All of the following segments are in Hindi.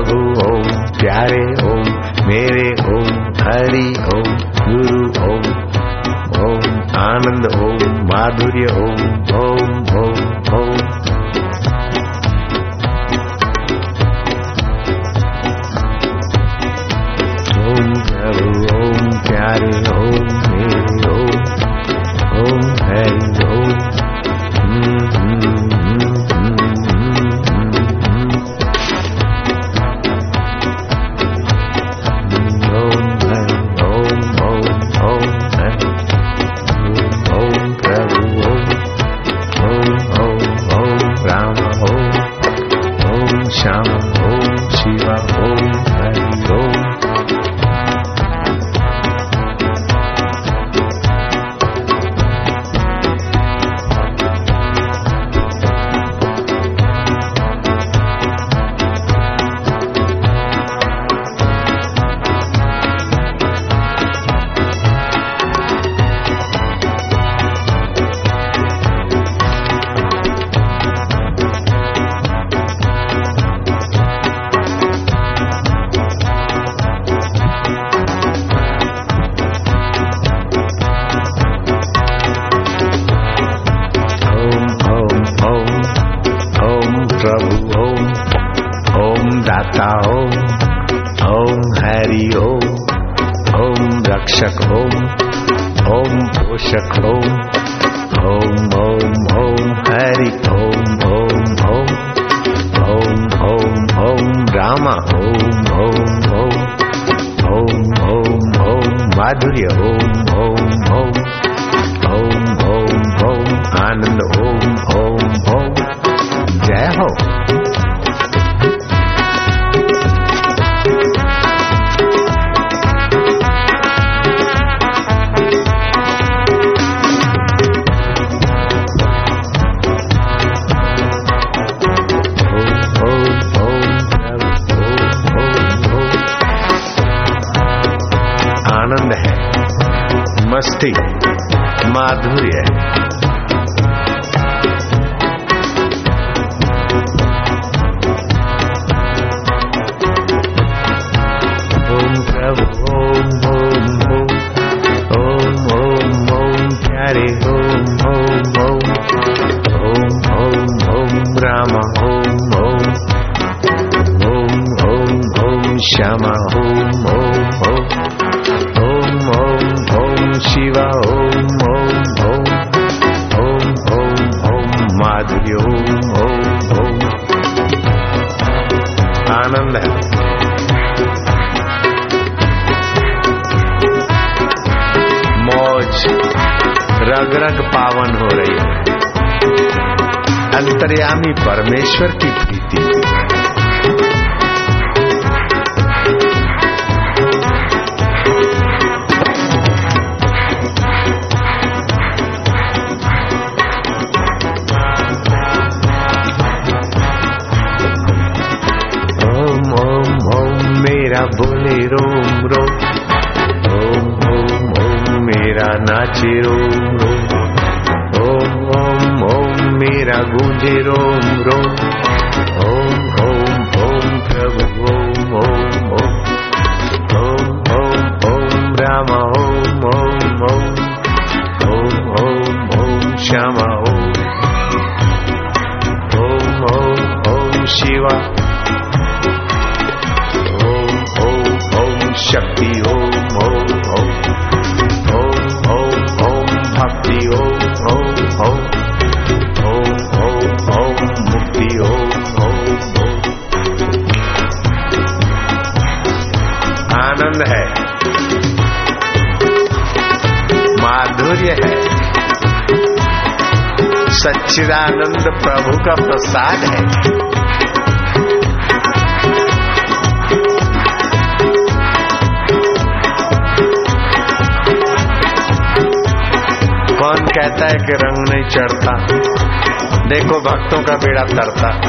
प्रभु ओम, प्यारे ओम, मेरे ओम, हरि ओम, गुरु ओम ओम, आनंद ओम, माधुर्य Om Om Om. Om Poshak Om Om Om Om Hari Om Om Om Om Om Om Rama Om Om Om Om Om Om Madhurya Om Om Om Om Om Om Anand Om Om Om Jai Ho मस्ती माधुर्य ओम प्रभु ओम ओम ओम ओम ओम ओम प्यारे ओम ओम ओम ओम ओम ओम राम ओम ओम ओम ओम ओम श्यामा ओम ओम रग पावन हो रही है। अंतर्यामी परमेश्वर की प्रीति। ओम ओम ओम, मेरा बोले रोम रोम। ओम ओम ओम, मेरा नाचे रोम रोम। गूंजे रोम रोम ओम ओम आनंद है। माधुर्य है। सच्चिदानंद प्रभु का प्रसाद है। कौन कहता है कि रंग नहीं चढ़ता? देखो, भक्तों का बेड़ा तरता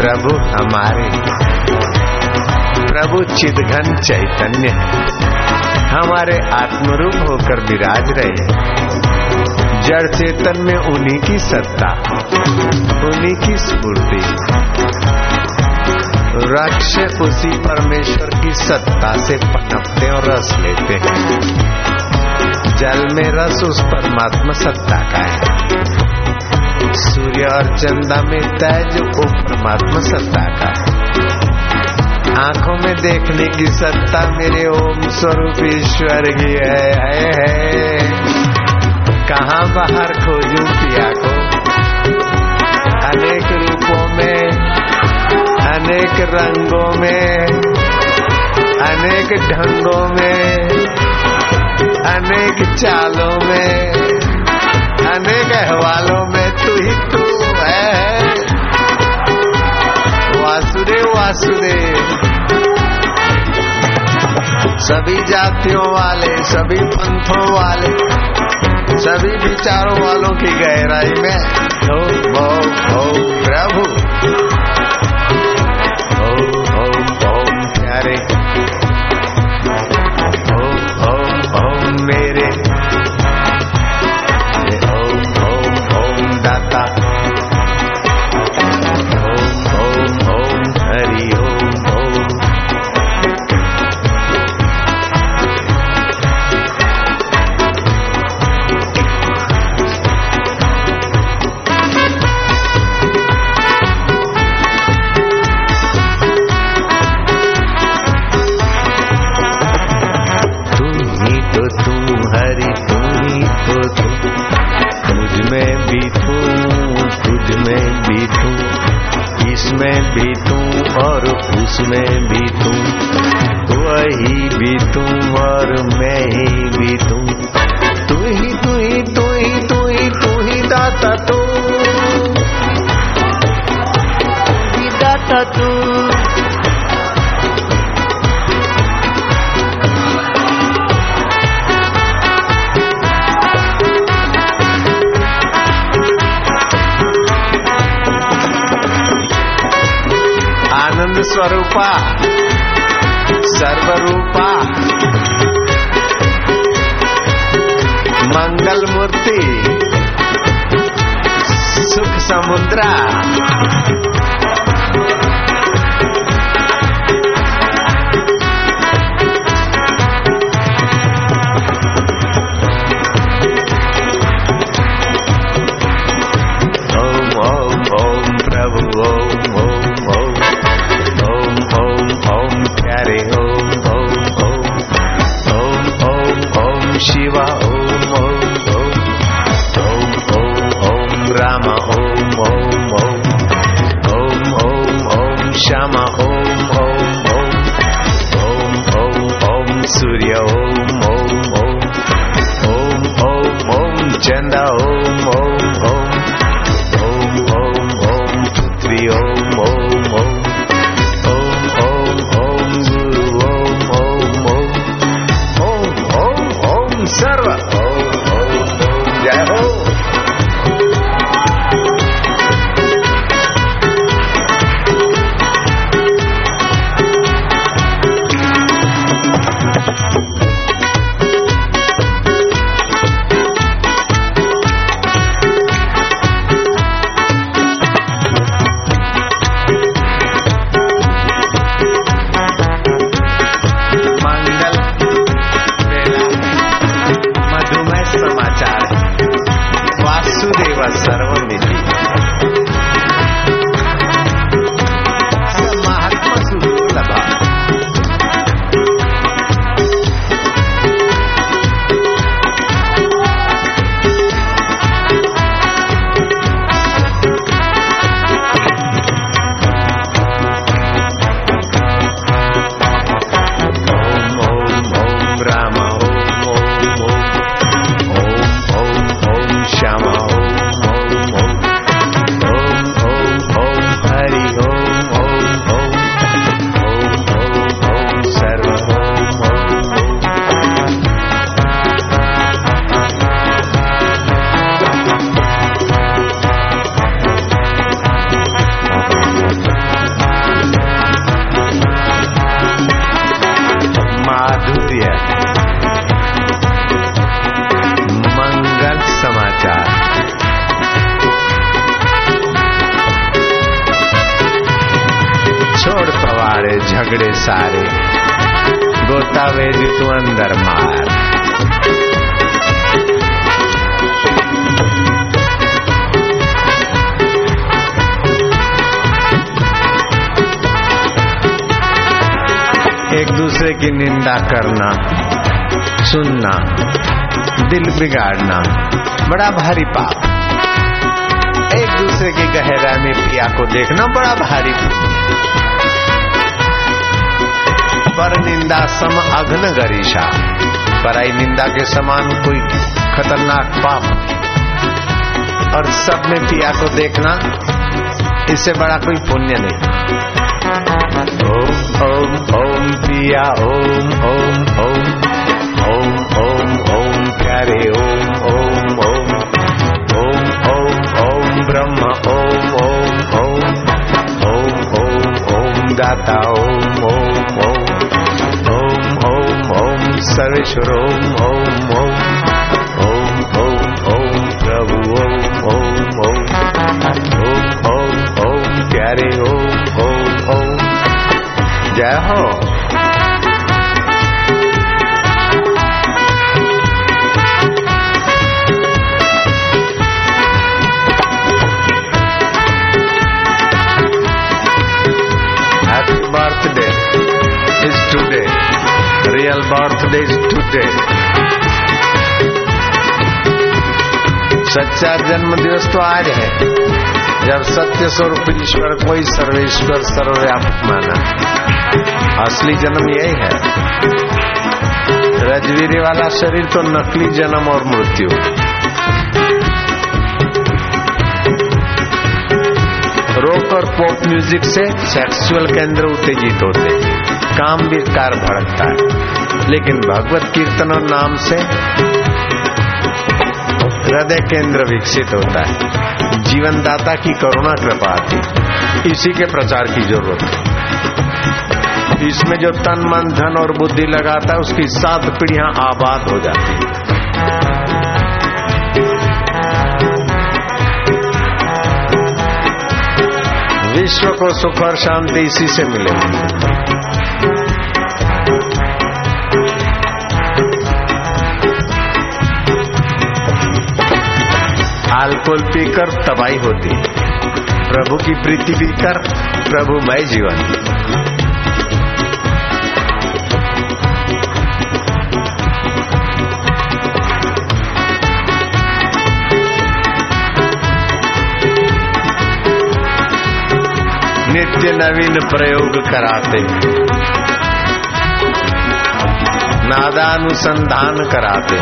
प्रभु हमारे प्रभु चिदघन चैतन्य है। हमारे आत्मरूप होकर विराज रहे हैं। जड़ चेतन में उन्हीं की सत्ता, उन्हीं की स्फूर्ति। रक्ष उसी परमेश्वर की सत्ता से पनपते और रस लेते हैं। जल में रस उस परमात्मा सत्ता का है। सूर्य और चंदा में तेज वो परमात्मा सत्ता का आँखों में देखने की सत्ता मेरे ओम स्वरूप ईश्वर की है, है, है। कहाँ बाहर खोजू पिया को? अनेक रूपों में अनेक रंगों में अनेक ढंगों में अनेक चालों में अनेक अहवालों में। ही तू है वासुदेव वासुदेव। सभी जातियों वाले, सभी पंथों वाले, सभी विचारों वालों की गहराई में ओम ओम ओम प्रभु। ओम ओम ओम प्यारे। भी तुझ में भी तू इसमें भी तू और उसमें भी तू वही भी तू और मैं ही भी तू ही तू ही तू ही तू ही तू ही दाता तू ही दाता तू। स्वरूपा सर्वरूपा मंगल मूर्ति सुख समुद्रा ओम बिगड़े सारे, गोता वेज तू अंदर मार। एक दूसरे की निंदा करना, सुनना, दिल बिगाड़ना, बड़ा भारी पाप। एक दूसरे की गहरा में पिया को देखना बड़ा भारी। पर निंदा सम अघन गरीशा पराई निंदा के समान कोई खतरनाक पाप और सब में पिया को देखना इससे बड़ा कोई पुण्य नहीं ओम ओम ओम पिया ओम ओम ओम ओम ओम ओम प्यारे ओम ओम ओम ओम ओम ओम ब्रह्म ओम ओम ओम ओम ओम ओम दाता ओम ओम सर्वेश्वर ओम ओम ओम ओम ओम ओम प्रभु ओम ओम ओम ओम ओम ओम प्यारे ओम ओम ओम जय हो Real birthday is today. सच्चा जन्म दिवस तो आज है जब सत्य स्वरूप ईश्वर कोई सर्वेश्वर सर्वव्यापक माना असली जन्म यही है रजवीरे वाला शरीर तो नकली जन्म और मृत्यु रोक और पॉप म्यूज़िक से सेक्सुअल केंद्र उत्तेजित होते काम विकार भड़कता है। लेकिन भगवत कीर्तन और नाम से हृदय केंद्र विकसित होता है। जीवन दाता की करुणा कृपा आती इसी के प्रचार की ज़रूरत है। इसमें जो तन, मन, धन और बुद्धि लगाता है, उसकी सात पीढ़ियाँ आबाद हो जाती है। विश्व को सुख और शांति इसी से मिलेगी। अल्कोहल पीकर तबाही होती। प्रभु की प्रीति पीकर प्रभुमय जीवन। नित्य नवीन प्रयोग कराते नादानुसंधान कराते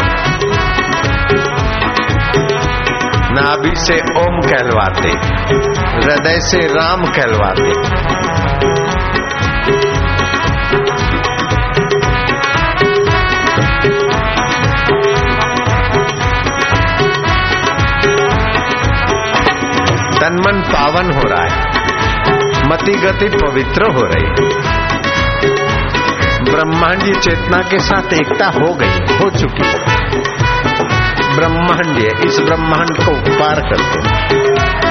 नाभि से ओम कहलवाते, हृदय से राम कहलवाते। तन मन पावन हो रहा है मति गति पवित्र हो रही ब्रह्मांडीय चेतना के साथ एकता हो गई, हो चुकी ब्रह्मांडीय इस ब्रह्मांड को पार करते शीतलता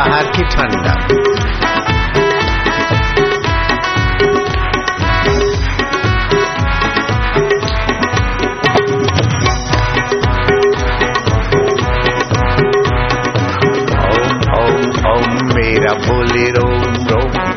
बाहर की ठंडा। मेरा बोले रोम रोम।